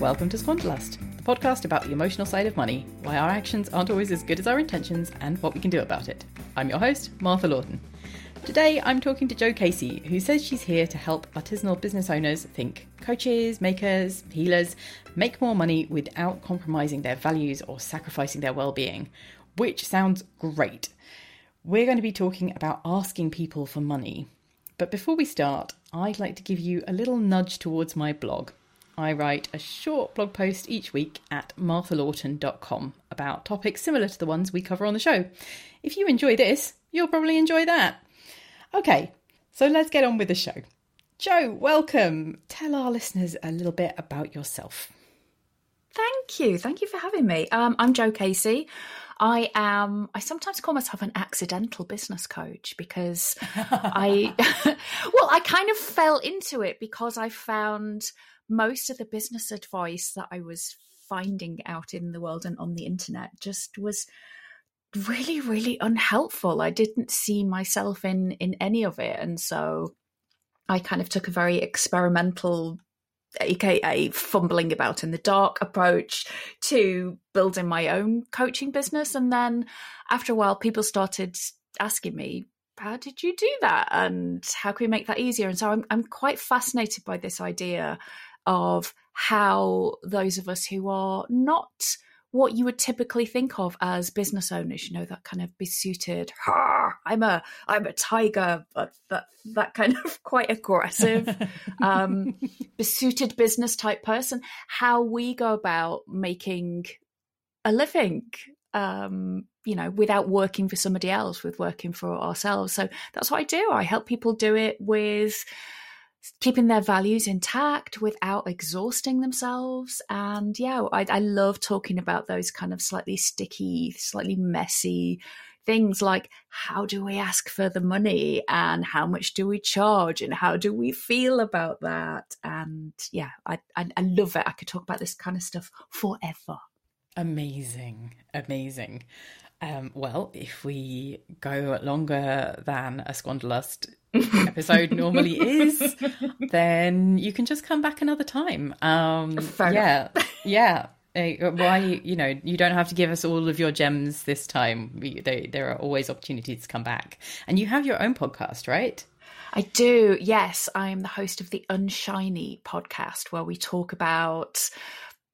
Welcome to Squanderlust, the podcast about the emotional side of money, why our actions aren't always as good as our intentions, and what we can do about it. I'm your host, Martha Lawton. Today I'm talking to Jo Casey, who says she's here to help artisanal business owners think coaches, makers, healers make more money without compromising their values or sacrificing their well-being, which sounds great. We're going to be talking about asking people for money. But before we start, I'd like to give you a little nudge towards my blog. I write a short blog post each week at marthalawton.com about topics similar to the ones we cover on the show. If you enjoy this, you'll probably enjoy that. Okay, so let's get on with the show. Jo, welcome. Tell our listeners a little bit about yourself. Thank you. Thank you for having me. Um, I'm Jo Casey. I am, I sometimes call myself an accidental business coach because I, well, I kind of fell into it because I found most of the business advice that I was finding out in the world and on the internet just was really really unhelpful. I didn't see myself in in any of it. And so i kind of took a very experimental aka fumbling about in the dark approach to building my own coaching business. And then after a while people started asking me how did you do that? And how can we make that easier? And so i'm, I'm quite fascinated by this idea of how those of us who are not what you would typically think of as business owners, you know, that kind of besuited, I'm a I'm a tiger, but that that kind of quite aggressive, um, besuited business type person, how we go about making a living um, you know, without working for somebody else, with working for ourselves. So that's what I do. I help people do it with keeping their values intact without exhausting themselves. And yeah, I, I love talking about those kind of slightly sticky, slightly messy things like how do we ask for the money? And how much do we charge? And how do we feel about that? And yeah I, I, I love it. I could talk about this kind of stuff forever. Amazing. Amazing. Um, well, if we go longer than a Squanderlust episode normally is, then you can just come back another time. Um, yeah, yeah. Uh, why you know you don't have to give us all of your gems this time. We, they, there are always opportunities to come back, and you have your own podcast, right? I do. Yes, I am the host of the Unshiny podcast, where we talk about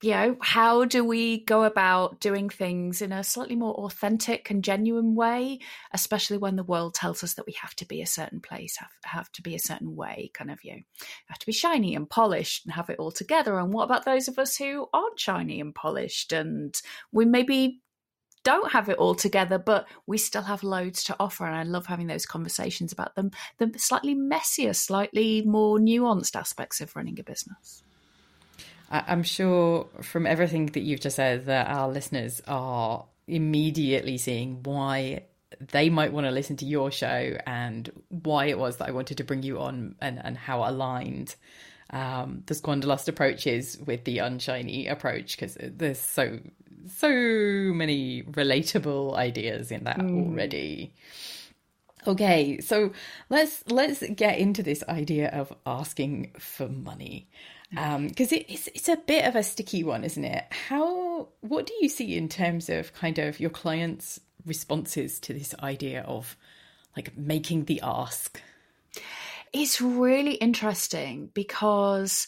you know, how do we go about doing things in a slightly more authentic and genuine way, especially when the world tells us that we have to be a certain place, have, have to be a certain way, kind of, you know, have to be shiny and polished and have it all together. And what about those of us who aren't shiny and polished and we maybe don't have it all together, but we still have loads to offer. And I love having those conversations about them, the slightly messier, slightly more nuanced aspects of running a business. I'm sure from everything that you've just said that our listeners are immediately seeing why they might want to listen to your show and why it was that I wanted to bring you on and, and how aligned um, the Squanderlust approach is with the Unshiny approach because there's so so many relatable ideas in that mm. already. Okay, so let's let's get into this idea of asking for money because um, it, it's it's a bit of a sticky one, isn't it? How what do you see in terms of kind of your clients' responses to this idea of like making the ask? It's really interesting because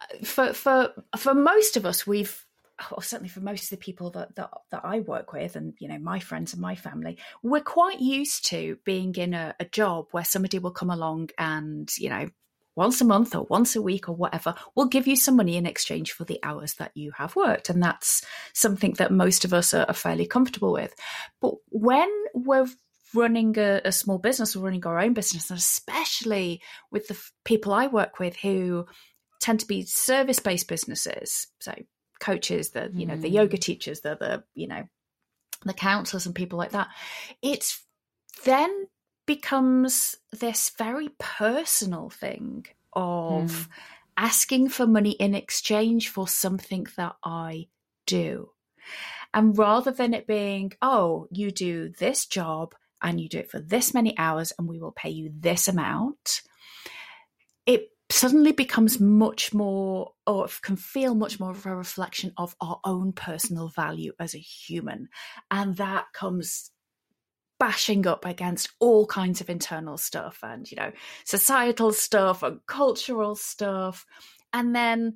uh, for for for most of us, we've or certainly for most of the people that, that that I work with and you know my friends and my family we're quite used to being in a, a job where somebody will come along and you know once a month or once a week or whatever will give you some money in exchange for the hours that you have worked. And that's something that most of us are, are fairly comfortable with. But when we're running a, a, small business or running our own business and especially with the f- people i work with who tend to be service-based businesses so coaches, the you know the yoga mm. teachers, the the you know the counselors and people like that. It's then becomes this very personal thing of mm. asking for money in exchange for something that I do. And rather than it being, oh, you do this job and you do it for this many hours and we will pay you this amount, it suddenly becomes much more or can feel much more of a reflection of our own personal value as a human and that comes bashing up against all kinds of internal stuff and you know societal stuff and cultural stuff and then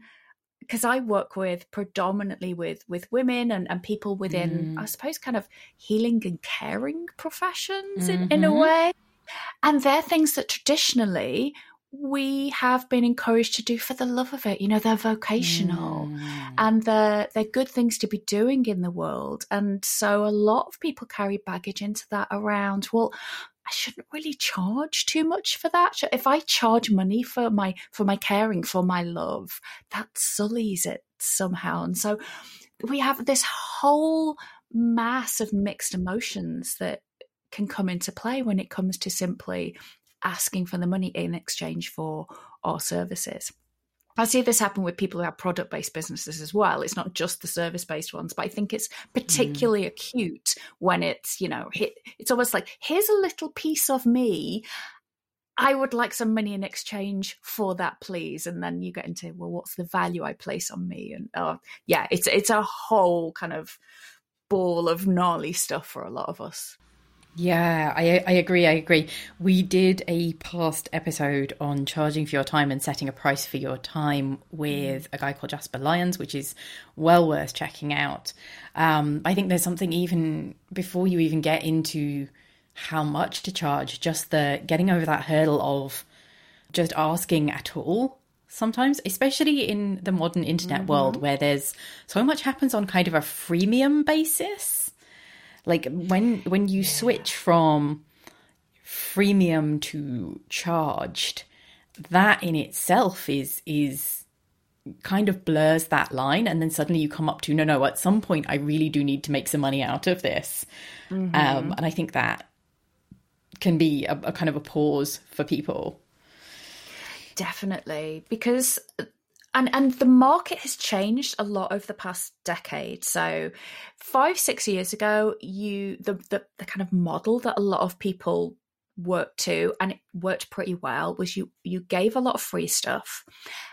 because I work with predominantly with with women and, and people within mm. I suppose kind of healing and caring professions mm-hmm. in, in a mm-hmm. way and they're things that traditionally we have been encouraged to do for the love of it. You know, they're vocational mm. and they're, they're good things to be doing in the world. And so a lot of people carry baggage into that around, well, I shouldn't really charge too much for that. If I charge money for my for my caring, for my love, that sullies it somehow. And so we have this whole mass of mixed emotions that can come into play when it comes to simply asking for the money in exchange for our services. I see this happen with people who have product based businesses as well. It's not just the service based ones, but I think it's particularly mm. acute when it's, you know, it's almost like, here's a little piece of me. I would like some money in exchange for that, please. And then you get into, well, what's the value I place on me? And oh, yeah, it's it's a whole kind of ball of gnarly stuff for a lot of us. Yeah, I, I agree. I agree. We did a past episode on charging for your time and setting a price for your time with a guy called Jasper Lyons, which is well worth checking out. Um, I think there's something even before you even get into how much to charge, just the getting over that hurdle of just asking at all sometimes, especially in the modern internet mm-hmm. world where there's so much happens on kind of a freemium basis like when when you switch from freemium to charged, that in itself is is kind of blurs that line and then suddenly you come up to no no at some point i really do need to make some money out of this. Mm-hmm. um, and i think that can be a, a kind of a pause for people. Definitely because and and the market has changed a lot over the past decade. So five six years ago you the, the the kind of model that a lot of people worked to and it worked pretty well was you you gave a lot of free stuff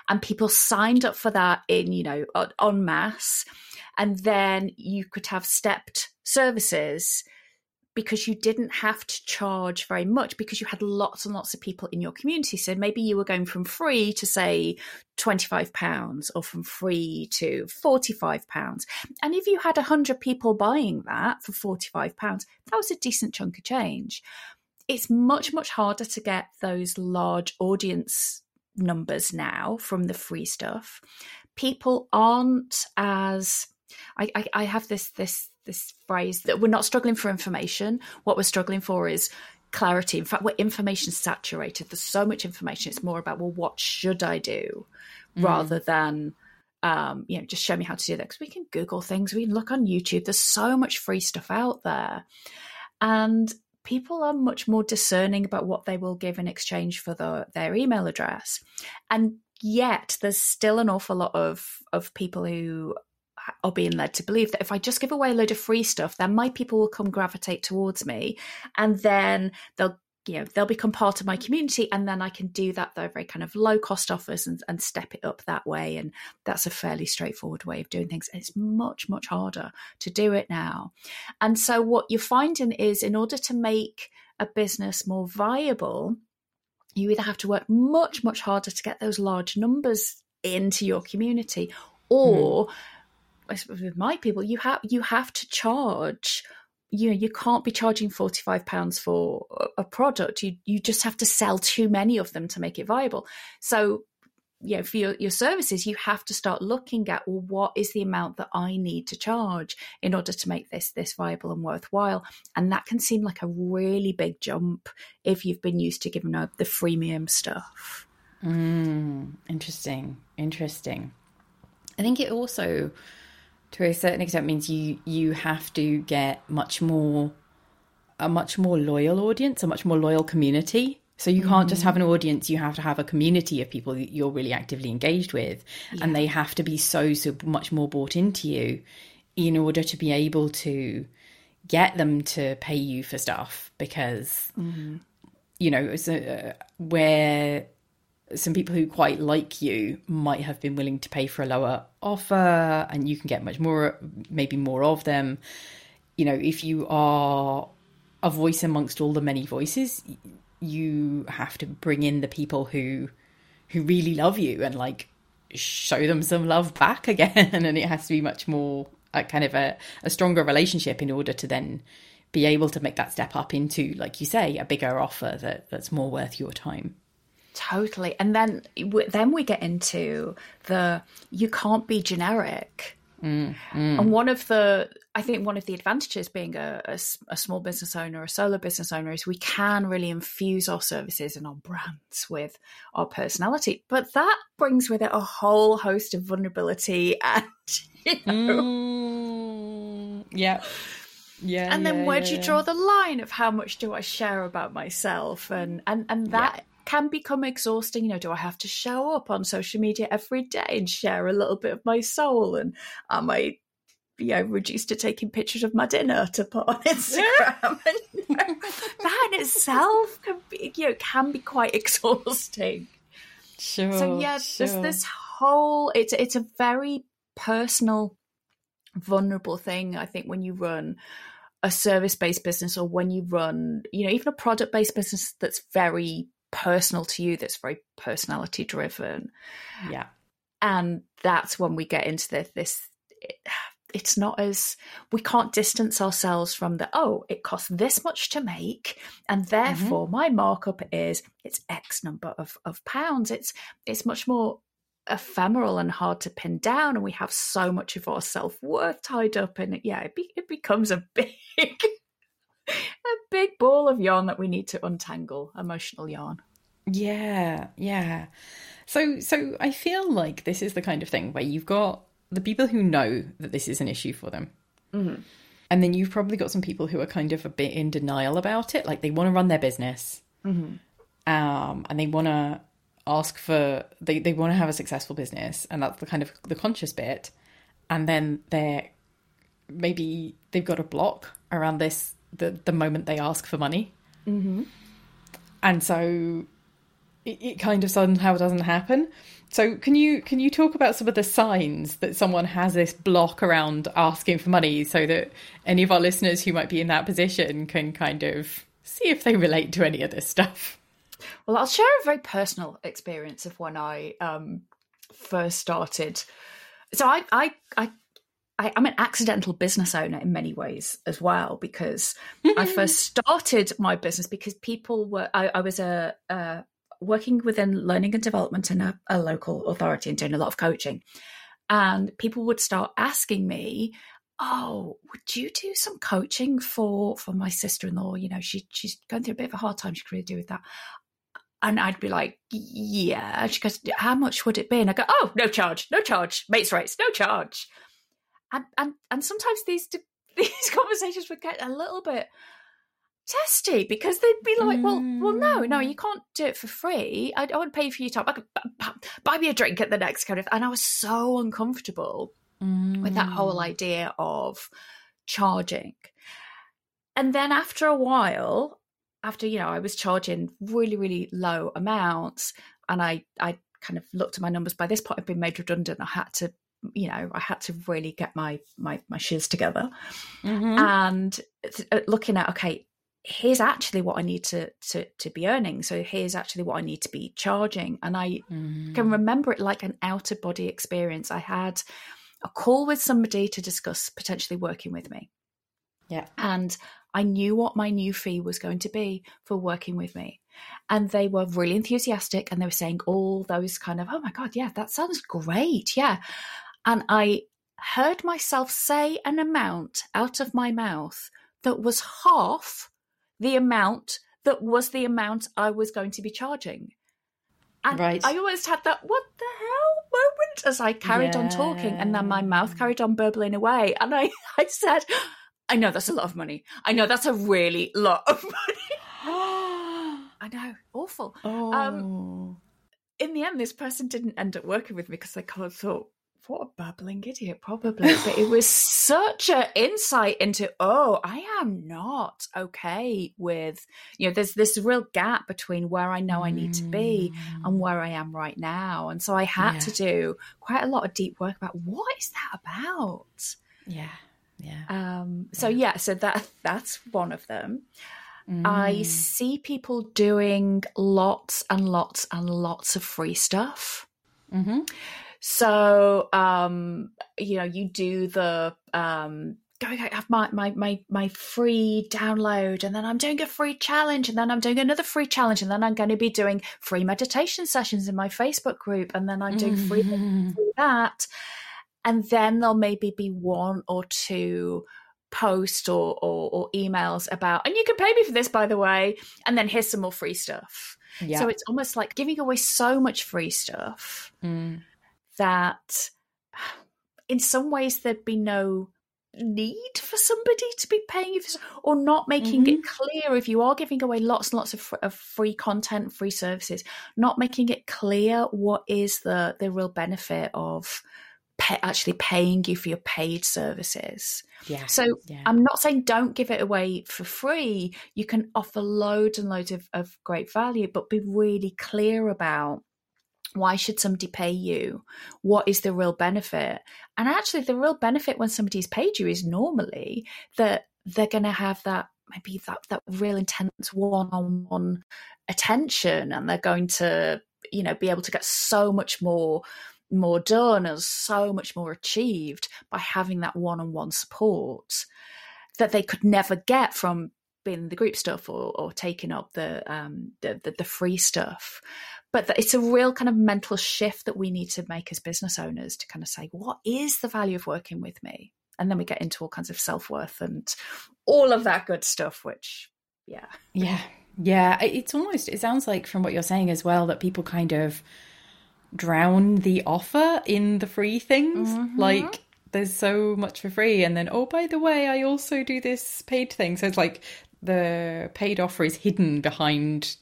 and people signed up for that in you know en masse. And then you could have stepped services because you didn't have to charge very much because you had lots and lots of people in your community. So maybe you were going from free to say £25 or from free to £45. And if you had 100 people buying that for £45, that was a decent chunk of change. It's much, much harder to get those large audience numbers now from the free stuff. People aren't as I, I, I have this this this phrase that we're not struggling for information. What we're struggling for is clarity. In fact, we're information saturated. There's so much information. It's more about, well, what should I do mm. rather than, um, you know, just show me how to do that. Because we can Google things, we can look on YouTube. There's so much free stuff out there. And people are much more discerning about what they will give in exchange for the, their email address. And yet there's still an awful lot of, of people who are being led to believe that if I just give away a load of free stuff, then my people will come gravitate towards me, and then they'll you know they'll become part of my community and then i can do that though very kind of low cost offers and, and step it up that way. And that's a fairly straightforward way of doing things. It's much much harder to do it now. And so what you're finding is in order to make a business more viable you either have to work much much harder to get those large numbers into your community or mm. With my people you have you have to charge you know you can't be charging 45 pounds for a product. You you just have to sell too many of them to make it viable. So you know for your, your services you have to start looking at well what is the amount that i need to charge in order to make this this viable and worthwhile? And that can seem like a really big jump if you've been used to giving up the freemium stuff. Mm, interesting interesting. I think it also to a certain extent means you you have to get much more a much more loyal audience, a much more loyal community. So you can't mm. just have an audience, you have to have a community of people that you're really actively engaged with yeah. and they have to be so so much more bought into you in order to be able to get them to pay you for stuff because mm. you know so, uh, where some people who quite like you might have been willing to pay for a lower offer and you can get much more maybe more of them. You know if you are a voice amongst all the many voices you have to bring in the people who who really love you and like show them some love back again. And it has to be much more a kind of a, a stronger relationship in order to then be able to make that step up into like you say a bigger offer that that's more worth your time Totally. And then then we get into the you can't be generic. Mm, mm. And one of the, I think one of the advantages being a, a, a, small business owner, a solo business owner, is we can really infuse our services and our brands with our personality. But that brings with it a whole host of vulnerability and, you know. Mm, yeah. Yeah. And then where yeah, do you yeah. draw the line of how much do I share about myself? And and and that can become exhausting. You know, do I have to show up on social media every day and share a little bit of my soul? And am I, you know, reduced to taking pictures of my dinner to put on Instagram? and, you know, that in itself can be, you know, can be quite exhausting. Sure. So yeah, sure. there's this whole. It's it's a very personal, vulnerable thing. I think when you run a service based business or when you run, you know, even a product based business that's very personal to you that's very personality driven. Yeah. And that's when we get into the, this it, it's not as we can't distance ourselves from the oh it costs this much to make and therefore mm-hmm. my markup is it's x number of, of pounds. It's it's much more ephemeral and hard to pin down and we have so much of our self-worth tied up in it. Yeah it, be, it becomes a big a big ball of yarn that we need to untangle, emotional yarn. Yeah, yeah. So so I feel like this is the kind of thing where you've got the people who know that this is an issue for them. Mm-hmm. And then you've probably got some people who are kind of a bit in denial about it. Like they want to run their business. Mm-hmm. Um, and they want to ask for, they, they want to have a successful business. And that's the kind of the conscious bit. And then they're, maybe they've got a block around this the the moment they ask for money. Mm-hmm. And so it, it kind of somehow doesn't happen. So can you can you talk about some of the signs that someone has this block around asking for money so that any of our listeners who might be in that position can kind of see if they relate to any of this stuff? Well, I'll share a very personal experience of when I um, first started. So I I I I, am an accidental business owner in many ways as well because I mm-hmm. first started my business because people were I, I was a, a, working within learning and development in a, a, local authority and doing a lot of coaching, and people would start asking me, "Oh, would you do some coaching for for my sister in law? You know, she she's going through a bit of a hard time. She could really do with that." And I'd be like, yeah. She goes, how much would it be? And I go, oh, no charge, no charge, mates rates, no charge and and and sometimes these these conversations would get a little bit testy because they'd be like, "Well, well, no, no, you mm. can't do it for free. I, I won't pay for your time. I could buy me a drink at the next kind of." And I was so uncomfortable mm. with that whole mm. idea of charging. And then after a while, after you know I was charging really really low amounts, and I I kind of looked at my numbers. By this point, I'd been made redundant. I had to you know I had to really get my my my shiz together, Mhm. and uh, looking at okay. Here's actually what I need to, to to be earning. So here's actually what I need to be charging, and I Mm. can remember it like an out of body experience. I had a call with somebody to discuss potentially working with me. Yeah. And I knew what my new fee was going to be for working with me. And they were really enthusiastic and they were saying all those kind of, oh my God, yeah, that sounds great. Yeah. And I heard myself say an amount out of my mouth that was half the amount that was the amount I was going to be charging. And Right. I almost had that, what the hell moment as I carried on talking. And then my mouth carried on burbling away. And I, I said, I know that's a lot of money. I know that's a really lot of money. I know, awful. Um, oh. In the end, this person didn't end up working with me because they kind of thought, what a babbling idiot, probably. But it was such an insight into, oh, I am not okay with, you know, there's this real gap between where I know I need to be and where I am right now. And so I had Yeah. to do quite a lot of deep work about what is that about? Yeah. Yeah. Um, so yeah, so that that's one of them. I see people doing lots and lots and lots of free stuff. Mm-hmm. So um, you know, you do the um going I have my, my my my free download and then I'm doing a free challenge and then I'm doing another free challenge and then I'm going to be doing free meditation sessions in my Facebook group and then I'm doing free Mm-hmm. through that. And then there'll maybe be one or two posts or, or, or emails about, and you can pay me for this, by the way, and then here's some more free stuff. Yeah. So it's almost like giving away so much free stuff Mm. That in some ways there'd be no need for somebody to be paying you for or not making it mm-hmm. clear if you are giving away lots and lots of, of free content free services not making it clear what is the the real benefit of pay, actually paying you for your paid services yeah. so yeah. I'm not saying don't give it away for free. You can offer loads and loads of, of great value, but be really clear about why should somebody pay you? What is the real benefit? And actually, the real benefit when somebody's paid you is normally that they're going to have that maybe that that real intense one-on-one attention, and they're going to you know be able to get so much more more done and so much more achieved by having that one-on-one support that they could never get from in the group stuff or, or taking up the, um, the, the the free stuff. But it's a real kind of mental shift that we need to make as business owners to kind of say, what is the value of working with me? And then we get into all kinds of self worth and all of that good stuff, which, yeah. Yeah. Yeah. It's almost, it sounds like from what you're saying as well that people kind of drown the offer in the free things. Like, there's so much for free. And then, oh, by the way, I also do this paid thing. So it's like the paid offer is hidden behind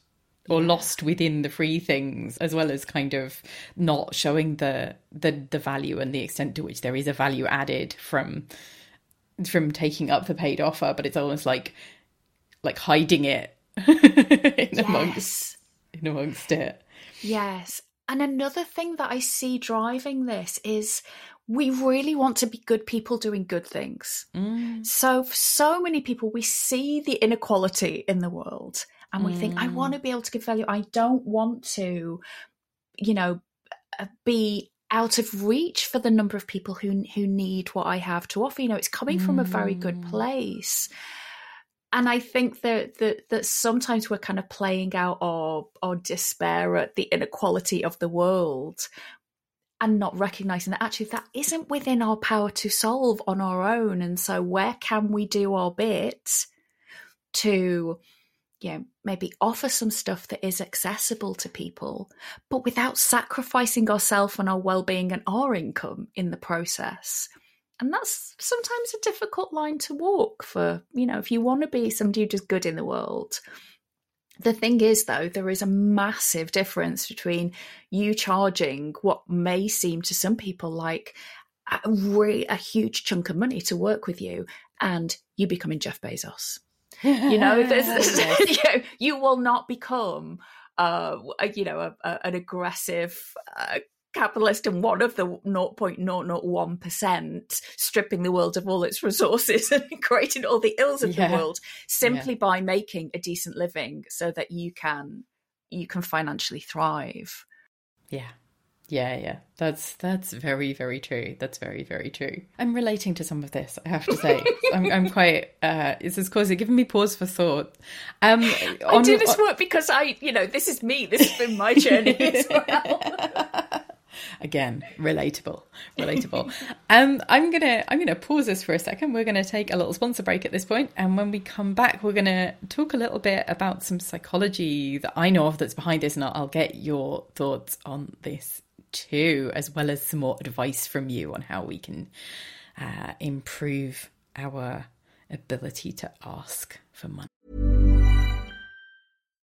or lost within the free things as well as kind of not showing the the the value and the extent to which there is a value added from from taking up the paid offer but it's almost like like hiding it in amongst in amongst it. Yes. And another thing that I see driving this is we really want to be good people doing good things. Mm. So, for so many people, we see the inequality in the world and we think, I want to mm. be able to give value. I don't want to, you know, uh, be out of reach for the number of people who who need what I have to offer. You know, it's coming from a very good mm. place. And I think that, that that sometimes we're kind of playing out our our despair at the inequality of the world and not recognizing that actually that isn't within our power to solve on our own. And so where can we do our bit to you know, maybe offer some stuff that is accessible to people, but without sacrificing ourselves and our well-being and our income in the process. And that's sometimes a difficult line to walk for, you know, if you want to be somebody who does good in the world. The thing is, though, there is a massive difference between you charging what may seem to some people like a, re- a huge chunk of money to work with you and you becoming Jeff Bezos. You know, there's, there's you, know, you will not become, uh, you know, a, a, an aggressive uh, capitalist and one of the 0.001% stripping the world of all its resources and creating all the ills of yeah. the world simply yeah. by making a decent living so that you can you can financially thrive yeah yeah, yeah, that's that's very very true. That's very very true. I'm relating to some of this. I have to say, I'm, I'm quite. Uh, this is causing giving me pause for thought. Um, on, I do this work because I, you know, this is me. This has been my journey as well. Again, relatable, relatable. um, I'm gonna I'm gonna pause this for a second. We're gonna take a little sponsor break at this point, and when we come back, we're gonna talk a little bit about some psychology that I know of that's behind this, and I'll, I'll get your thoughts on this too, as well as some more advice from you on how we can uh, improve our ability to ask for money.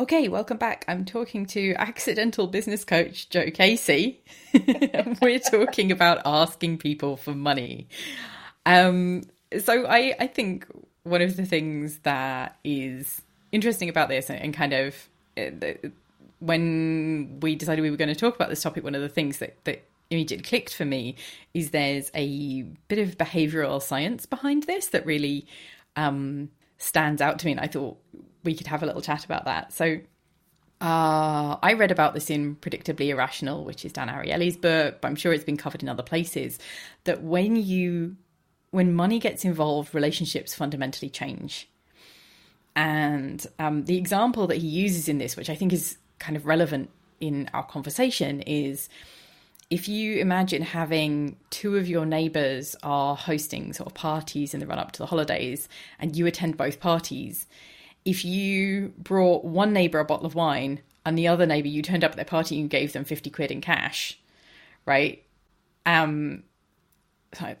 Okay, welcome back. I'm talking to accidental business coach Jo Casey. We're talking about asking people for money. Um, so I, I think one of the things that is interesting about this and kind of uh, when we decided we were going to talk about this topic, one of the things that, that immediately clicked for me is there's a bit of behavioral science behind this that really um, stands out to me. And I thought we could have a little chat about that. So uh, I read about this in Predictably Irrational, which is Dan Ariely's book, but I'm sure it's been covered in other places. That when you, when money gets involved, relationships fundamentally change. And um, the example that he uses in this, which I think is kind of relevant in our conversation, is if you imagine having two of your neighbors are hosting sort of parties in the run up to the holidays and you attend both parties, if you brought one neighbor a bottle of wine and the other neighbor you turned up at their party and gave them 50 quid in cash, right? Um,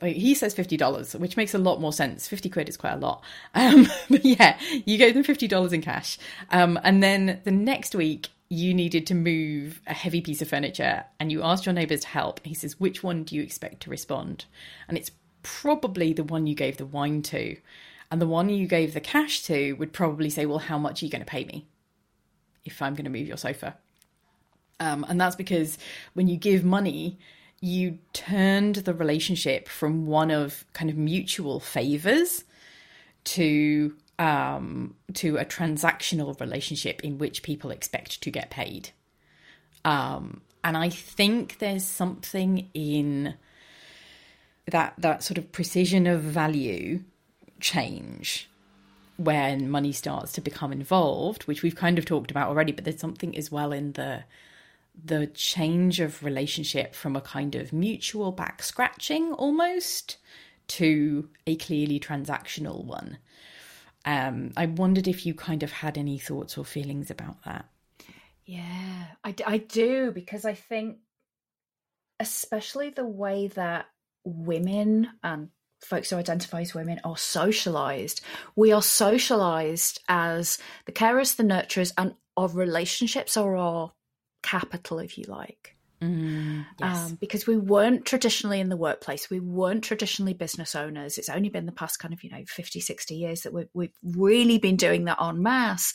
he says fifty dollars, which makes a lot more sense. Fifty quid is quite a lot. Um, but yeah, you gave them fifty dollars in cash, um, and then the next week you needed to move a heavy piece of furniture, and you asked your neighbours to help. He says, "Which one do you expect to respond?" And it's probably the one you gave the wine to, and the one you gave the cash to would probably say, "Well, how much are you going to pay me if I'm going to move your sofa?" Um, and that's because when you give money you turned the relationship from one of kind of mutual favors to um, to a transactional relationship in which people expect to get paid. Um, and I think there's something in that that sort of precision of value change when money starts to become involved, which we've kind of talked about already, but there's something as well in the the change of relationship from a kind of mutual back scratching almost to a clearly transactional one. Um, I wondered if you kind of had any thoughts or feelings about that. Yeah, I, I do because I think, especially the way that women and folks who identify as women are socialized. We are socialized as the carers, the nurturers, and our relationships are our capital, if you like. Mm, yes. Um, because we weren't traditionally in the workplace. We weren't traditionally business owners. It's only been the past kind of, you know, 50, 60 years that we've, we've really been doing that en masse.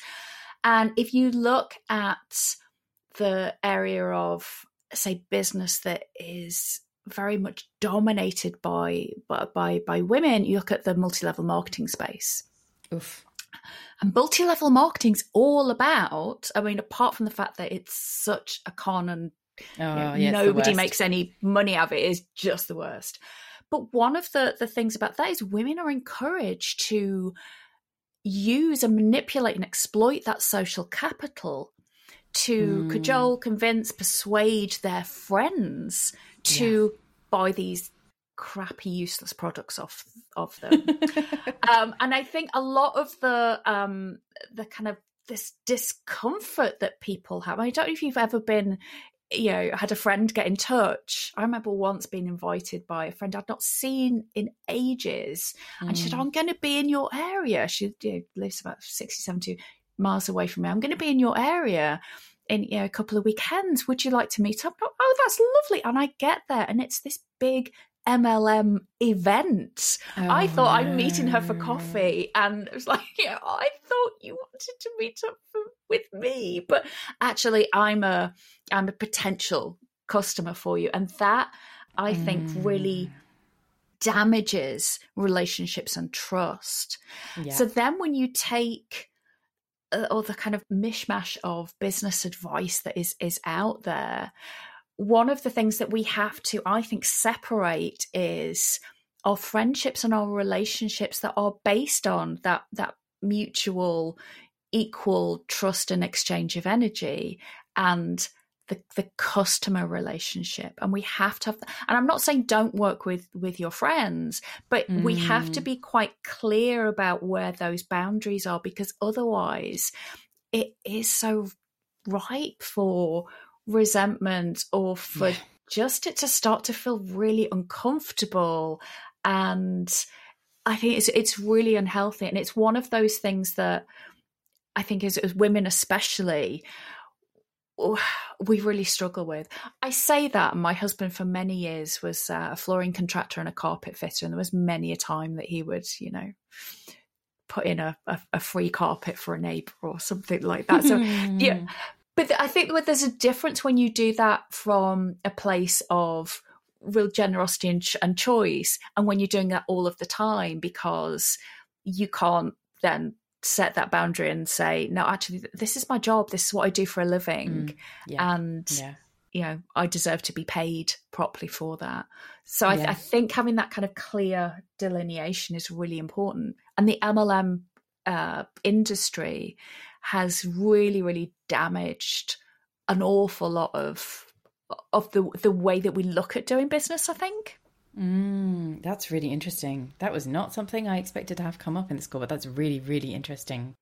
And if you look at the area of, say, business that is very much dominated by by by women. You look at the multi-level marketing space. Oof. And multi-level marketing's all about, I mean, apart from the fact that it's such a con and oh, you know, yeah, nobody makes any money out of it, is just the worst. But one of the, the things about that is women are encouraged to use and manipulate and exploit that social capital to mm. cajole, convince, persuade their friends to yeah. buy these crappy useless products off of them. Um, and i think a lot of the um the kind of this discomfort that people have i don't know if you've ever been you know had a friend get in touch. I remember once being invited by a friend i'd not seen in ages mm. and she said oh, i'm going to be in your area. She you know, lives about 60 70 miles away from me. I'm going to be in your area in you know, a couple of weekends. Would you like to meet up? Oh, that's lovely. And I get there, and it's this big MLM event. Oh, I thought I'm meeting her for coffee, and it was like, yeah, I thought you wanted to meet up for, with me, but actually, I'm a I'm a potential customer for you, and that I think mm. really damages relationships and trust. Yeah. So then, when you take Uh, or the kind of mishmash of business advice that is is out there one of the things that we have to i think separate is our friendships and our relationships that are based on that that mutual equal trust and exchange of energy and the, the customer relationship and we have to have and i'm not saying don't work with with your friends but mm. we have to mm. be quite clear about where those boundaries are because otherwise it is so ripe for resentment or for yeah. just it to start to feel really uncomfortable and i think it's it's really unhealthy and it's one of those things that i think as, as women especially we really struggle with. I say that my husband for many years was uh, a flooring contractor and a carpet fitter, and there was many a time that he would, you know, put in a, a, a free carpet for a neighbor or something like that. So, yeah. But I think there's a difference when you do that from a place of real generosity and, and choice, and when you're doing that all of the time because you can't then set that boundary and say, no, actually, this is my job. This is what I do for a living. Mm, yeah, and, yeah. you know, I deserve to be paid properly for that. So I, I, think having that kind of clear delineation is really important. And the MLM uh, industry has really, really damaged an awful lot of of the the way that we look at doing business. I think. Mm, that's really interesting. That was not something I expected to have come up in the school, but that's really, really interesting.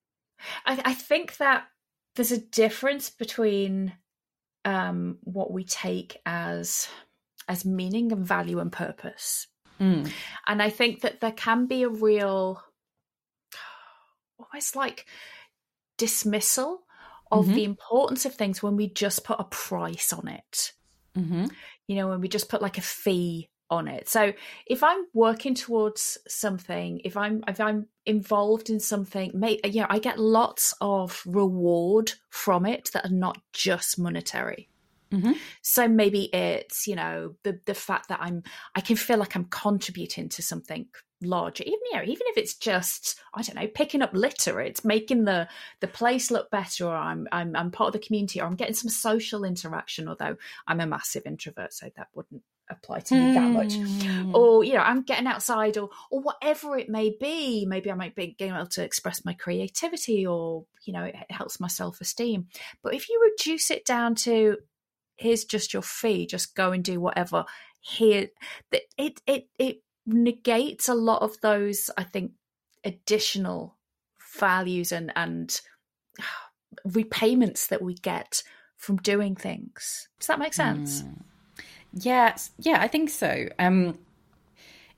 I, I think that there's a difference between um, what we take as as meaning and value and purpose, mm. and I think that there can be a real, almost like dismissal of mm-hmm. the importance of things when we just put a price on it. Mm-hmm. You know, when we just put like a fee on it. So if I'm working towards something, if I'm if I'm involved in something, may, you know, I get lots of reward from it that are not just monetary. Mm-hmm. So maybe it's you know the the fact that I'm I can feel like I'm contributing to something larger even you know even if it's just i don't know picking up litter it's making the the place look better or I'm, I'm i'm part of the community or i'm getting some social interaction although i'm a massive introvert so that wouldn't apply to me mm. that much hmm. or you know i'm getting outside or or whatever it may be maybe i might be being able to express my creativity or you know it helps my self-esteem but if you reduce it down to here's just your fee just go and do whatever here it it it negates a lot of those i think additional values and and repayments that we get from doing things. Does that make sense? Mm. Yeah, yeah, I think so. Um,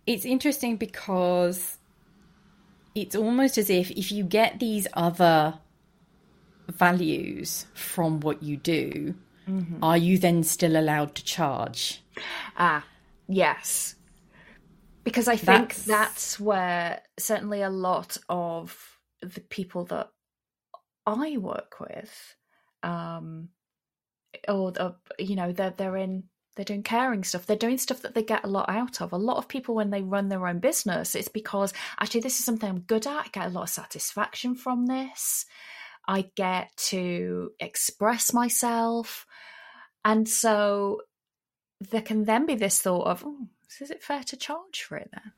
it's interesting because it's almost as if if you get these other values from what you do, mm-hmm. are you then still allowed to charge? Ah, yes. Because I think that's... that's where certainly a lot of the people that I work with, um, or, or you know, they're they're in they're doing caring stuff. They're doing stuff that they get a lot out of. A lot of people, when they run their own business, it's because actually this is something I'm good at. I get a lot of satisfaction from this. I get to express myself. And so there can then be this thought of, oh, is it fair to charge for it then?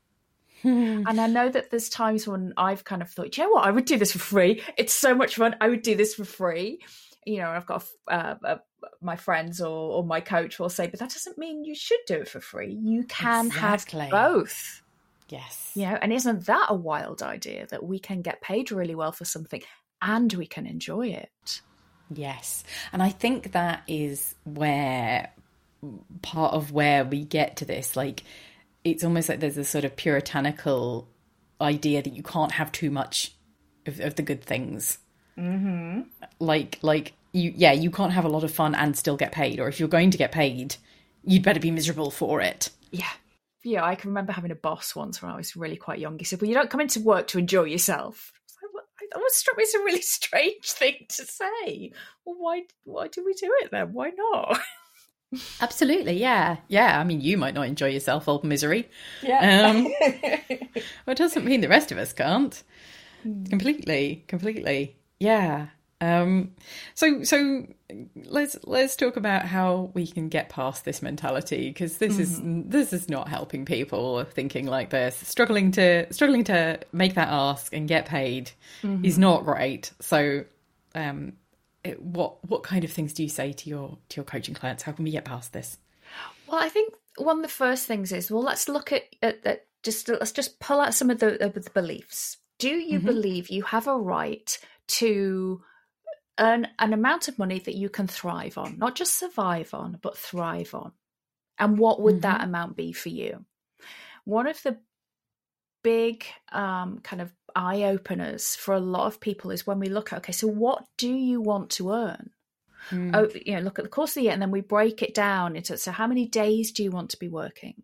and I know that there's times when I've kind of thought, you know what, I would do this for free. It's so much fun. I would do this for free. You know, I've got uh, uh, my friends or, or, my coach will say, but that doesn't mean you should do it for free. You can exactly. have both. Yes. You know, and isn't that a wild idea that we can get paid really well for something and we can enjoy it? Yes. And I think that is where part of where we get to this. Like, it's almost like there's a sort of puritanical idea that you can't have too much of, of the good things. Mm-hmm. Like, like you, yeah, you can't have a lot of fun and still get paid. Or if you're going to get paid, you'd better be miserable for it. Yeah. Yeah, I can remember having a boss once when I was really quite young. He said, "Well, you don't come into work to enjoy yourself." That was struck me as a really strange thing to say. Well, why? Why do we do it then? Why not? Absolutely, yeah, yeah. I mean, you might not enjoy yourself, old misery. Yeah. Um, well, it doesn't mean the rest of us can't. Hmm. Completely, completely. Yeah. Um, so, so let's let's talk about how we can get past this mentality because this mm-hmm. is this is not helping people thinking like this. Struggling to struggling to make that ask and get paid mm-hmm. is not great. So, um, it, what what kind of things do you say to your to your coaching clients? How can we get past this? Well, I think one of the first things is well, let's look at, at, at just let's just pull out some of the, of the beliefs. Do you mm-hmm. believe you have a right to earn an amount of money that you can thrive on, not just survive on, but thrive on? And what would mm-hmm. that amount be for you? One of the big um, kind of eye openers for a lot of people is when we look at okay, so what do you want to earn? Mm. Oh, you know, look at the course of the year, and then we break it down into so how many days do you want to be working?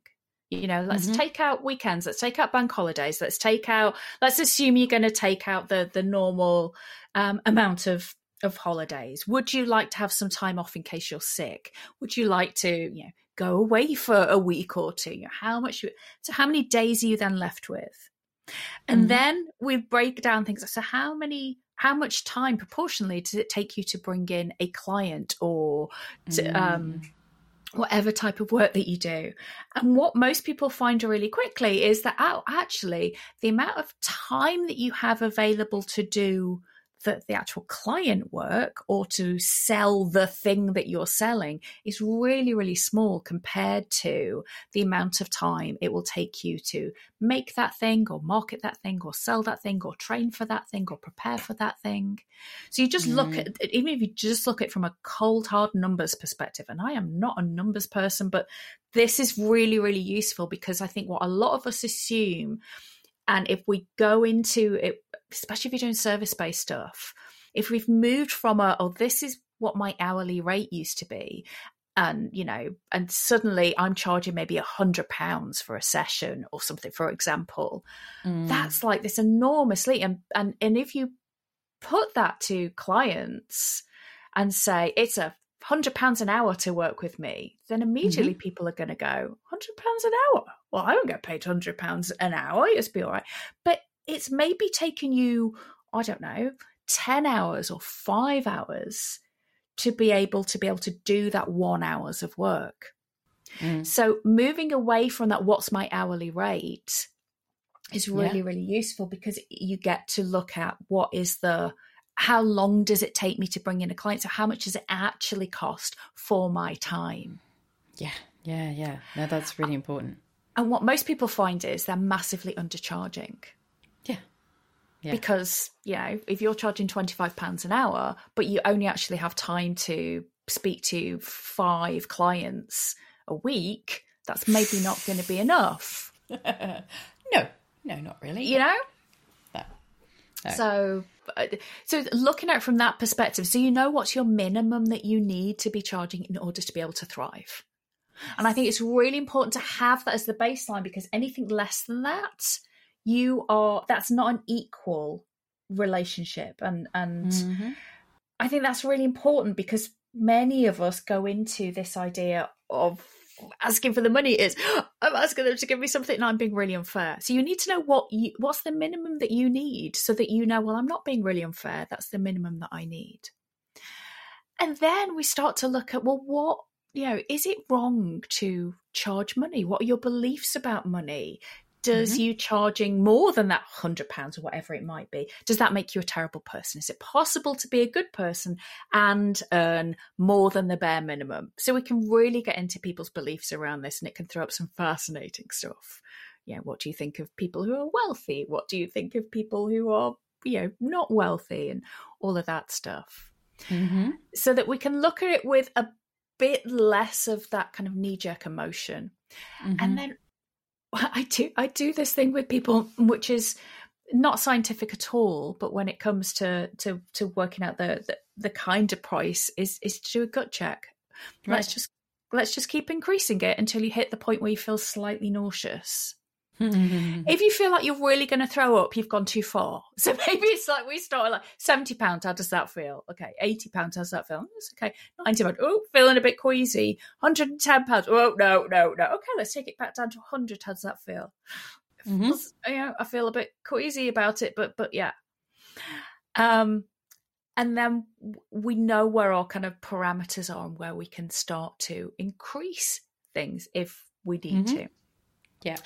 You know, let's mm-hmm. take out weekends, let's take out bank holidays, let's take out. Let's assume you're going to take out the the normal um, amount of of holidays. Would you like to have some time off in case you're sick? Would you like to, you know, go away for a week or two? You know, how much? So, how many days are you then left with? And mm-hmm. then we break down things. So, how many, how much time proportionally does it take you to bring in a client or to, mm. um, whatever type of work that you do? And what most people find really quickly is that, oh, actually, the amount of time that you have available to do the, the actual client work or to sell the thing that you're selling is really, really small compared to the amount of time it will take you to make that thing or market that thing or sell that thing or train for that thing or prepare for that thing. So you just mm. look at, even if you just look at it from a cold, hard numbers perspective, and I am not a numbers person, but this is really, really useful because I think what a lot of us assume and if we go into it, especially if you're doing service based stuff, if we've moved from a, oh, this is what my hourly rate used to be, and you know and suddenly i'm charging maybe a hundred pounds for a session or something for example mm. that's like this enormously and and and if you put that to clients and say it's a hundred pounds an hour to work with me then immediately mm-hmm. people are going to go hundred pounds an hour well, I don't get paid hundred pounds an hour. It's be all right, but it's maybe taken you, I don't know, ten hours or five hours to be able to be able to do that one hours of work. Mm. So moving away from that, what's my hourly rate, is really yeah. really useful because you get to look at what is the how long does it take me to bring in a client so how much does it actually cost for my time yeah yeah yeah no that's really important and what most people find is they're massively undercharging. Yeah. Because, you know, if you're charging £25 an hour, but you only actually have time to speak to five clients a week, that's maybe not going to be enough. no, no, not really. You know? No. No. So, uh, so looking at it from that perspective, so you know what's your minimum that you need to be charging in order to be able to thrive. And I think it's really important to have that as the baseline because anything less than that, you are that's not an equal relationship. And and Mm-hmm. I think that's really important because many of us go into this idea of asking for the money is I'm asking them to give me something and I'm being really unfair. So you need to know what you, what's the minimum that you need so that you know, well, I'm not being really unfair. That's the minimum that I need. And then we start to look at, well, what, you know, is it wrong to charge money? What are your beliefs about money? Does you charging more than that hundred pounds or whatever it might be, does that make you a terrible person? Is it possible to be a good person and earn more than the bare minimum? So we can really get into people's beliefs around this and it can throw up some fascinating stuff. Yeah, what do you think of people who are wealthy? What do you think of people who are, you know, not wealthy and all of that stuff? Mm-hmm. So that we can look at it with a bit less of that kind of knee jerk emotion. Mm-hmm. And then I do I do this thing with people which is not scientific at all, but when it comes to to to working out the the, the kind of price is is to do a gut check. Let's just let's just keep increasing it until you hit the point where you feel slightly nauseous. Mm-hmm. If you feel like you're really going to throw up, you've gone too far. So maybe it's like we start at like seventy pounds. How does that feel? Okay, eighty pounds. How's that feel? That's okay. Ninety pounds. Oh, feeling a bit queasy. Hundred and ten pounds. Oh no, no, no. Okay, let's take it back down to hundred. How's that feel? Mhm. Feels- You know, I feel a bit queasy about it, but but yeah. Um, and then we know where our kind of parameters are and where we can start to increase things if we need Mhm. to. Yeah.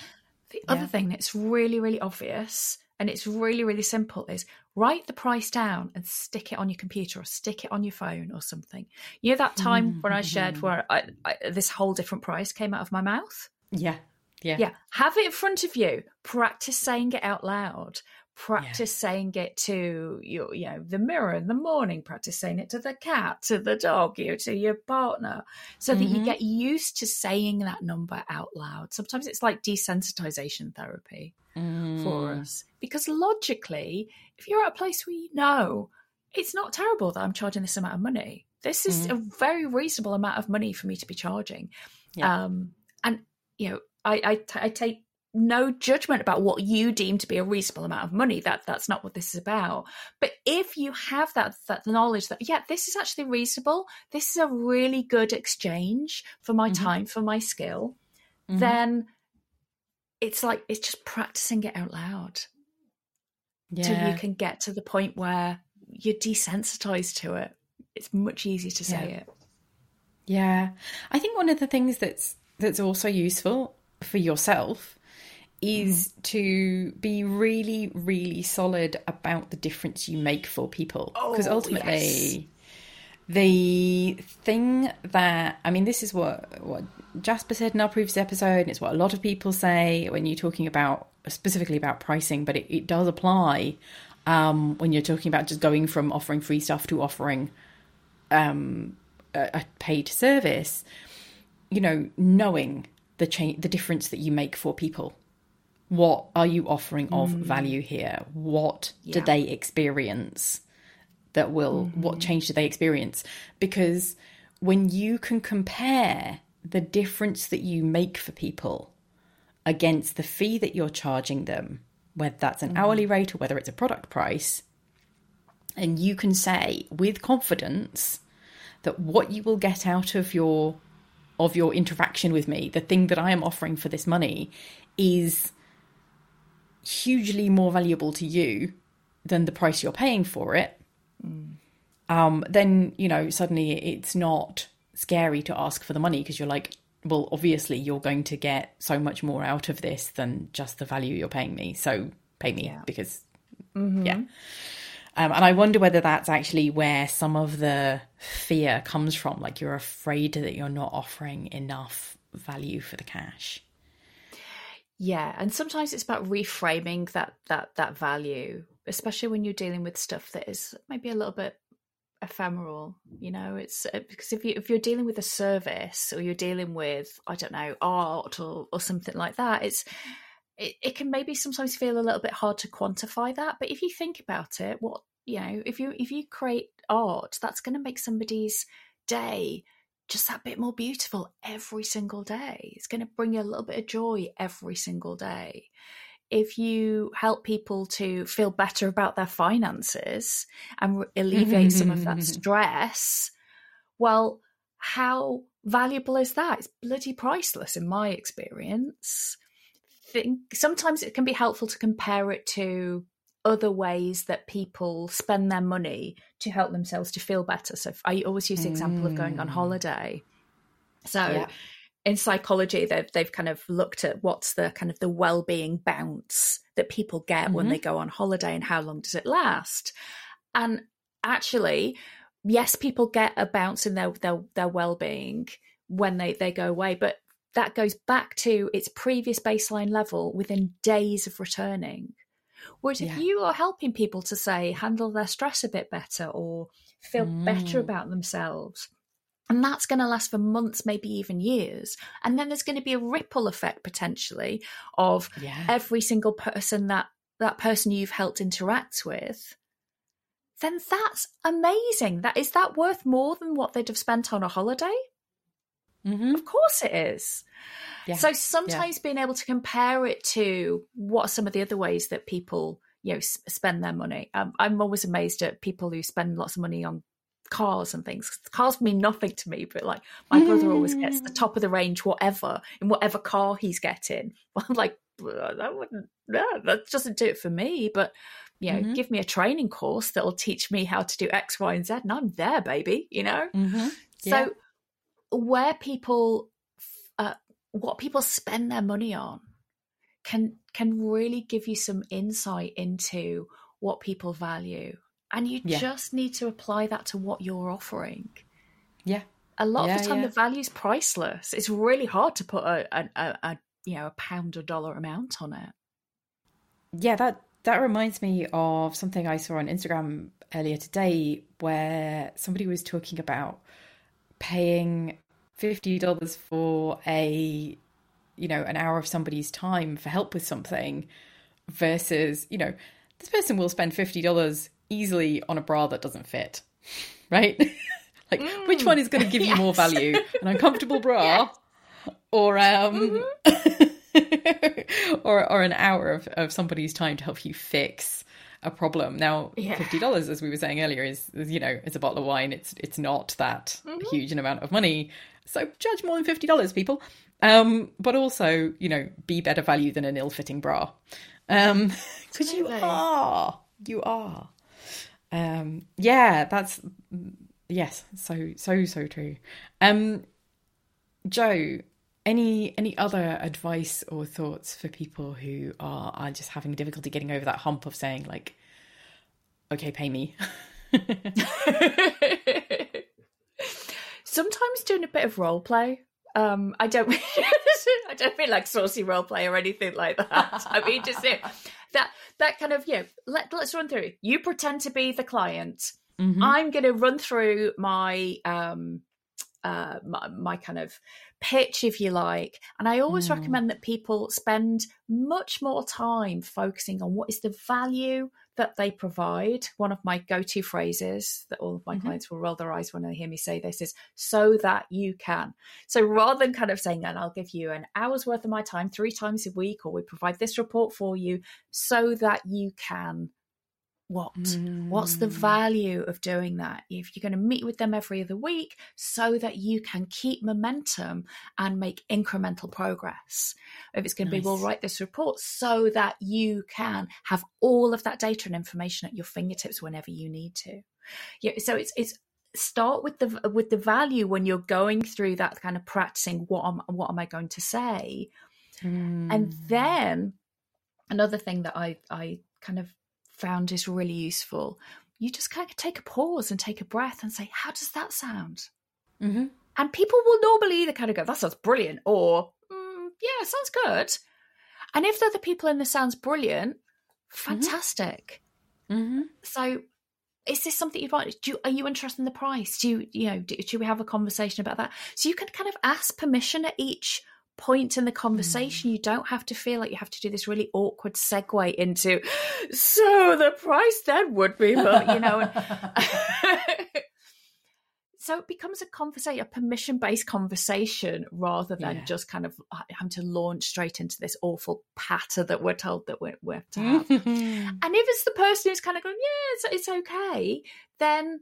The other thing that's really, really obvious and it's really, really simple is write the price down and stick it on your computer or stick it on your phone or something. You know that time when I shared mm. where I, I, this whole different price came out of my mouth? Yeah. Yeah. Yeah, have it in front of you. Practice saying it out loud. Practice saying it to your, you know, the mirror in the morning. Practice saying it to the cat, to the dog, you know, to your partner, so that you Mhm. get used to saying that number out loud. Sometimes it's like desensitization therapy for Mm. us because logically, if you're at a place where you know it's not terrible that I'm charging this amount of money, this is a very reasonable amount of money for me to be charging. Yeah. Um, and you know, I, I, t- I take no judgment about what you deem to be a reasonable amount of money. That that's not what this is about. But if you have that that knowledge that yeah, this is actually reasonable, this is a really good exchange for my Mhm. time, for my skill, Mhm. then it's like it's just practicing it out loud till yeah. you can get to the point where you're desensitized to it. It's much easier to say Yeah. it. Yeah. I think one of the things that's that's also useful for yourself is Mm-hmm. to be really really solid about the difference you make for people because Oh, ultimately the thing that I mean this is what what Jasper said in our previous episode and it's what a lot of people say when you're talking about specifically about pricing but it, it does apply um, when you're talking about just going from offering free stuff to offering um, a, a paid service, you know, knowing the change, the difference that you make for people. What are you offering of mm. value here? What do they experience that will, what mm-hmm. change do they experience? Because when you can compare the difference that you make for people against the fee that you're charging them, whether that's an hourly mm-hmm. rate or whether it's a product price, and you can say with confidence that what you will get out of your of your interaction with me, the thing that I am offering for this money, is hugely more valuable to you than the price you're paying for it. Um, then you know suddenly it's not scary to ask for the money because you're like, well, obviously you're going to get so much more out of this than just the value you're paying me. So pay me because yeah. Um, and I wonder whether that's actually where some of the fear comes from. Like you're afraid that you're not offering enough value for the cash. Yeah, and sometimes it's about reframing that that that value especially when you're dealing with stuff that is maybe a little bit ephemeral you know? It's uh, because if you if you're dealing with a service or you're dealing with i don't know art or or something like that it's it, it can maybe sometimes feel a little bit hard to quantify that. But if you think about it what you know if you if you create art that's going to make somebody's day just that bit more beautiful every single day it's going to bring you a little bit of joy every single day if you help people to feel better about their finances and alleviate some of that stress, well, how valuable is that? It's bloody priceless in my experience. Think, sometimes it can be helpful to compare it to other ways that people spend their money to help themselves to feel better. So I always use the example of going on mm. holiday. So yeah in psychology they've they've kind of looked at what's the kind of the well-being bounce that people get mm-hmm. when they go on holiday and how long does it last and actually yes people get a bounce in their their, their well-being when they they go away but that goes back to its previous baseline level within days of returning whereas yeah. if you are helping people to say handle their stress a bit better or feel mm. better about themselves and that's going to last for months, maybe even years. And then there's going to be a ripple effect potentially of yeah. every single person that that person you've helped interact with. Then that's amazing. That is that worth more than what they'd have spent on a holiday? Mm-hmm. Of course it is. Yeah. So sometimes yeah. being able to compare it to what are some of the other ways that people you know spend their money. Um, I'm always amazed at people who spend lots of money on cars and things. Cars mean nothing to me, but like my brother always gets the top of the range, whatever, in whatever car he's getting. Well, I'm like, that wouldn't, no, that doesn't do it for me. But you know, mm-hmm. give me a training course that'll teach me how to do X, Y, and Z, and I'm there, baby. You know. Mm-hmm. Yeah. So where people, uh, what people spend their money on, can can really give you some insight into what people value and you yeah. just need to apply that to what you're offering. Yeah. A lot yeah, of the time, yeah. the value's priceless. It's really hard to put a, a, a, a you know a pound or dollar amount on it. Yeah, that that reminds me of something I saw on Instagram earlier today, where somebody was talking about paying fifty dollars for a you know an hour of somebody's time for help with something versus you know this person will spend fifty dollars easily on a bra that doesn't fit, right? like, mm. which one is going to give you yes. more value? An uncomfortable bra yes. or um mm-hmm. or or an hour of, of somebody's time to help you fix a problem. Now, yeah. fifty dollars, as we were saying earlier, is, is, you know, it's a bottle of wine. It's it's not that mm-hmm. huge an amount of money. So judge more than fifty dollars, people. Um, but also, you know, be better value than an ill-fitting bra, um, because you are, you are. Um, yeah, that's yes, so so so true. Um, Jo, any any other advice or thoughts for people who are are just having difficulty getting over that hump of saying like, okay, pay me. Sometimes doing a bit of role play. Um, I don't. I don't mean like saucy role play or anything like that. I mean just it, that that kind of you know. Let let's run through. You pretend to be the client. Mm-hmm. I'm going to run through my um uh my, my kind of pitch if you like and i always mm. recommend that people spend much more time focusing on what is the value that they provide. One of my go to phrases that all of my mm-hmm. clients will roll their eyes when they hear me say this is so that you can. So rather than kind of saying, and I'll give you an hour's worth of my time three times a week, or we provide this report for you so that you can what mm. what's the mm. value of doing that if you're going to meet with them every other week so that you can keep momentum and make incremental progress if it's going to nice. be we'll write this report so that you can have all of that data and information at your fingertips whenever you need to yeah so it's it's start with the with the value when you're going through that kind of practicing what am what am i going to say mm. and then another thing that i i kind of found is really useful, you just kind of take a pause and take a breath and say, How does that sound? Mm-hmm. And people will normally either kind of go, That sounds brilliant, or mm, Yeah, sounds good. And if they're the other people in the sounds brilliant, mm-hmm. fantastic. Mm-hmm. So is this something you'd want? Do you, are you interested in the price? Do you, you know, do, should we have a conversation about that? So you can kind of ask permission at each point in the conversation. Mm. You don't have to feel like you have to do this really awkward segue into, so the price then would be, but you know. so it becomes a conversation, a permission based conversation rather than yeah. just kind of uh, having to launch straight into this awful patter that we're told that we're, we're to have. and if it's the person who's kind of going, yeah, it's, it's okay, then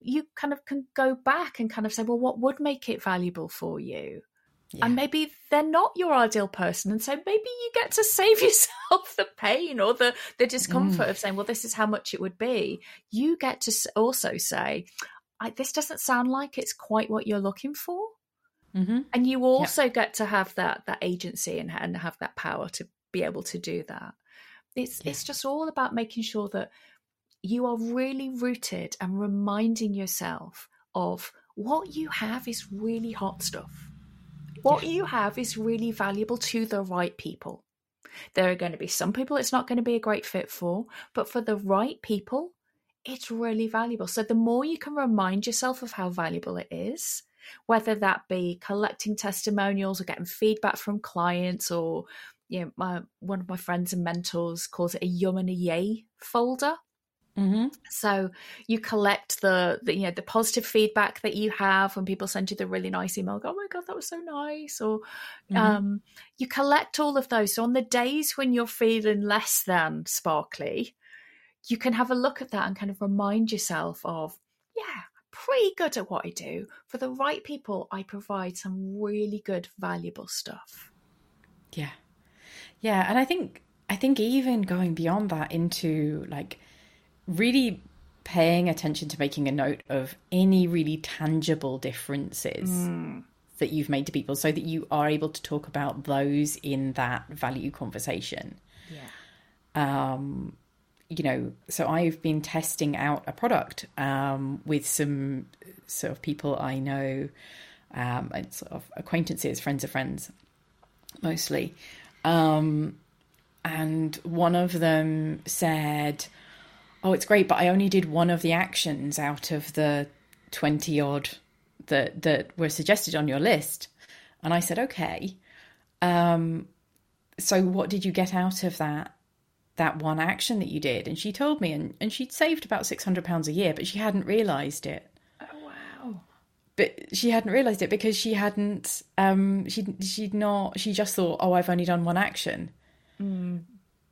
you kind of can go back and kind of say, well, what would make it valuable for you? Yeah. And maybe they're not your ideal person. And so maybe you get to save yourself the pain or the, the discomfort mm. of saying, well, this is how much it would be. You get to also say, I, this doesn't sound like it's quite what you're looking for. Mm-hmm. And you also yep. get to have that that agency and, and have that power to be able to do that. It's yeah. it's just all about making sure that you are really rooted and reminding yourself of what you have is really hot stuff. What yeah. you have is really valuable to the right people. There are going to be some people it's not going to be a great fit for, but for the right people, it's really valuable. So the more you can remind yourself of how valuable it is, whether that be collecting testimonials or getting feedback from clients or you know, my, one of my friends and mentors calls it a yum and a yay folder. Mm-hmm. So you collect the, the, you know the positive feedback that you have when people send you the really nice email. Go, oh my god, that was so nice. Or mm-hmm. um, you collect all of those. So on the days when you're feeling less than sparkly, you can have a look at that and kind of remind yourself of, yeah, I'm pretty good at what I do. For the right people, I provide some really good, valuable stuff. Yeah. Yeah. And I think, I think even going beyond that into like really paying attention to making a note of any really tangible differences. Mm that you've made to people so that you are able to talk about those in that value conversation. Yeah. Um, you know, so I've been testing out a product um, with some sort of people I know, um, and sort of acquaintances, friends of friends, mostly. Um, and one of them said, "Oh, it's great, but I only did one of the actions out of the twenty odd that that were suggested on your list." And I said, "Okay." Um, so what did you get out of that that one action that you did and she told me and, and she'd saved about 600 pounds a year but she hadn't realized it oh wow but she hadn't realized it because she hadn't um she she'd not she just thought oh i've only done one action mm.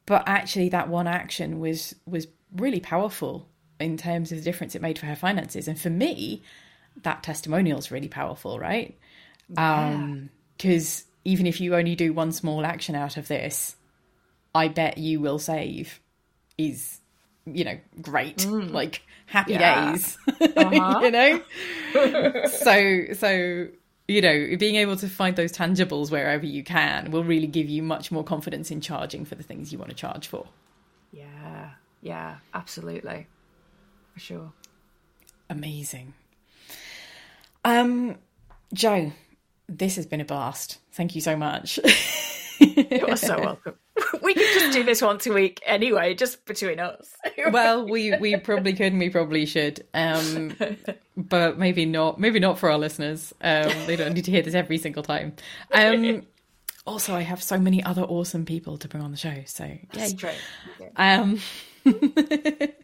but actually that one action was was really powerful in terms of the difference it made for her finances and for me that testimonial is really powerful right yeah. um because even if you only do one small action out of this I bet you will save is, you know, great. Mm. Like happy yeah. days. Uh-huh. you know? so so you know, being able to find those tangibles wherever you can will really give you much more confidence in charging for the things you want to charge for. Yeah. Yeah, absolutely. For sure. Amazing. Um Jo, this has been a blast. Thank you so much. You're so welcome. we could just do this once a week anyway, just between us. well, we we probably could and we probably should. Um, but maybe not maybe not for our listeners. Um, they don't need to hear this every single time. Um, also I have so many other awesome people to bring on the show, so That's true. Um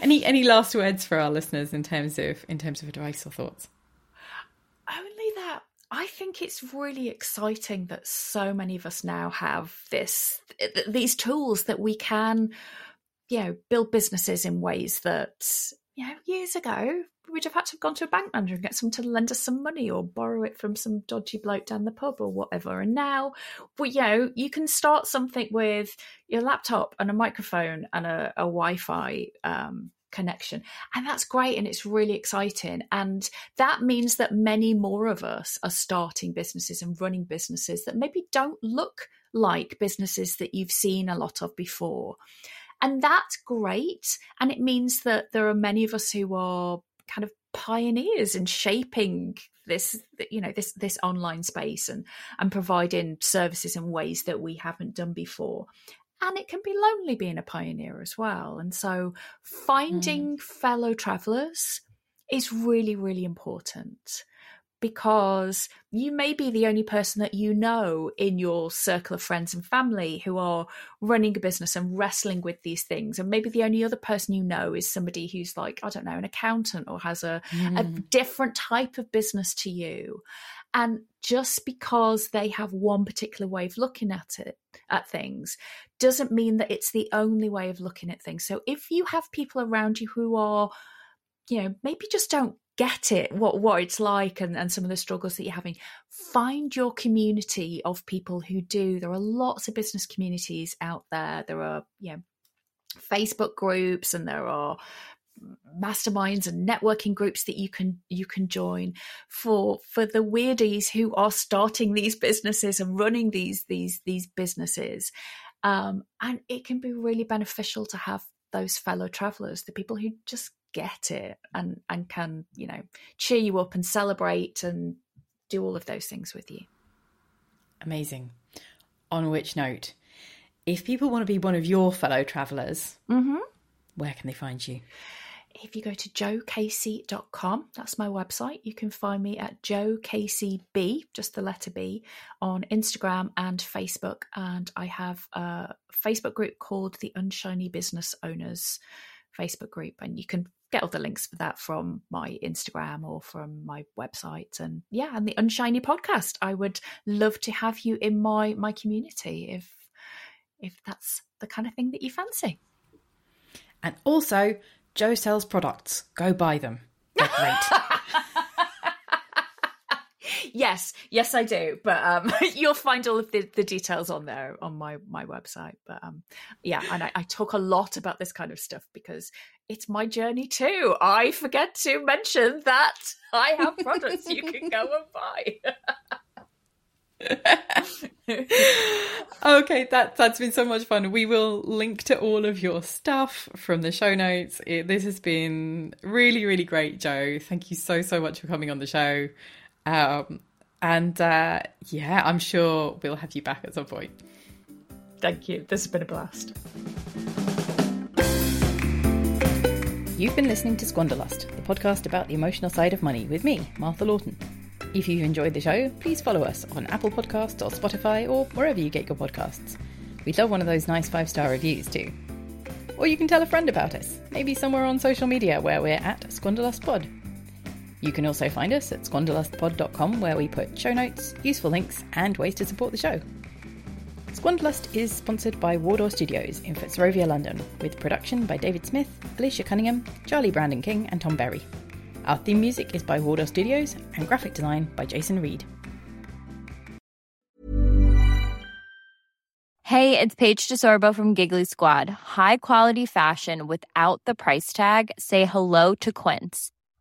any any last words for our listeners in terms of in terms of advice or thoughts? Only that I think it's really exciting that so many of us now have this these tools that we can, you know, build businesses in ways that you know years ago we'd have had to have gone to a bank manager and get someone to lend us some money or borrow it from some dodgy bloke down the pub or whatever. And now, well, you know, you can start something with your laptop and a microphone and a, a Wi-Fi um, connection. And that's great and it's really exciting. And that means that many more of us are starting businesses and running businesses that maybe don't look like businesses that you've seen a lot of before. And that's great. And it means that there are many of us who are kind of pioneers in shaping this you know this this online space and and providing services in ways that we haven't done before and it can be lonely being a pioneer as well. And so finding mm. fellow travelers is really, really important because you may be the only person that you know in your circle of friends and family who are running a business and wrestling with these things. And maybe the only other person you know is somebody who's like, I don't know, an accountant or has a, mm. a different type of business to you. And just because they have one particular way of looking at it, at things, doesn't mean that it's the only way of looking at things. So if you have people around you who are, you know, maybe just don't get it what what it's like and, and some of the struggles that you're having. Find your community of people who do. There are lots of business communities out there. There are you know facebook groups and there are masterminds and networking groups that you can you can join. For for the weirdies who are starting these businesses and running these these these businesses um, and it can be really beneficial to have those fellow travelers the people who just get it and and can you know cheer you up and celebrate and do all of those things with you amazing on which note if people want to be one of your fellow travelers mm-hmm. where can they find you if you go to jocasey.com, that's my website, you can find me at jocaseyb, just the letter B, on Instagram and Facebook. And I have a Facebook group called the Unshiny Business Owners Facebook group. And you can get all the links for that from my Instagram or from my website. And yeah, and the Unshiny podcast. I would love to have you in my my community if if that's the kind of thing that you fancy. And also Jo sells products. Go buy them. They're great. yes, yes, I do. But um, you'll find all of the, the, details on there on my my website. But um, yeah, and I, I, talk a lot about this kind of stuff because it's my journey too. I forget to mention that I have products you can go and buy. okay, that that's been so much fun. We will link to all of your stuff from the show notes. It, this has been really, really great, Jo. Thank you so so much for coming on the show. Um, and uh, yeah, I'm sure we'll have you back at some point. Thank you. This has been a blast. You've been listening to Squanderlust, the podcast about the emotional side of money with me, Martha Lawton. If you've enjoyed the show, please follow us on Apple Podcasts or Spotify or wherever you get your podcasts. We'd love one of those nice five star reviews too. Or you can tell a friend about us, maybe somewhere on social media where we're at SquanderlustPod. You can also find us at squanderlustpod.com where we put show notes, useful links, and ways to support the show. Squanderlust is sponsored by Wardour Studios in Fitzrovia, London, with production by David Smith, Alicia Cunningham, Charlie Brandon King, and Tom Berry. Our theme music is by Wardour Studios and graphic design by Jason Reed. Hey, it's Paige DeSorbo from Giggly Squad. High quality fashion without the price tag. Say hello to Quince.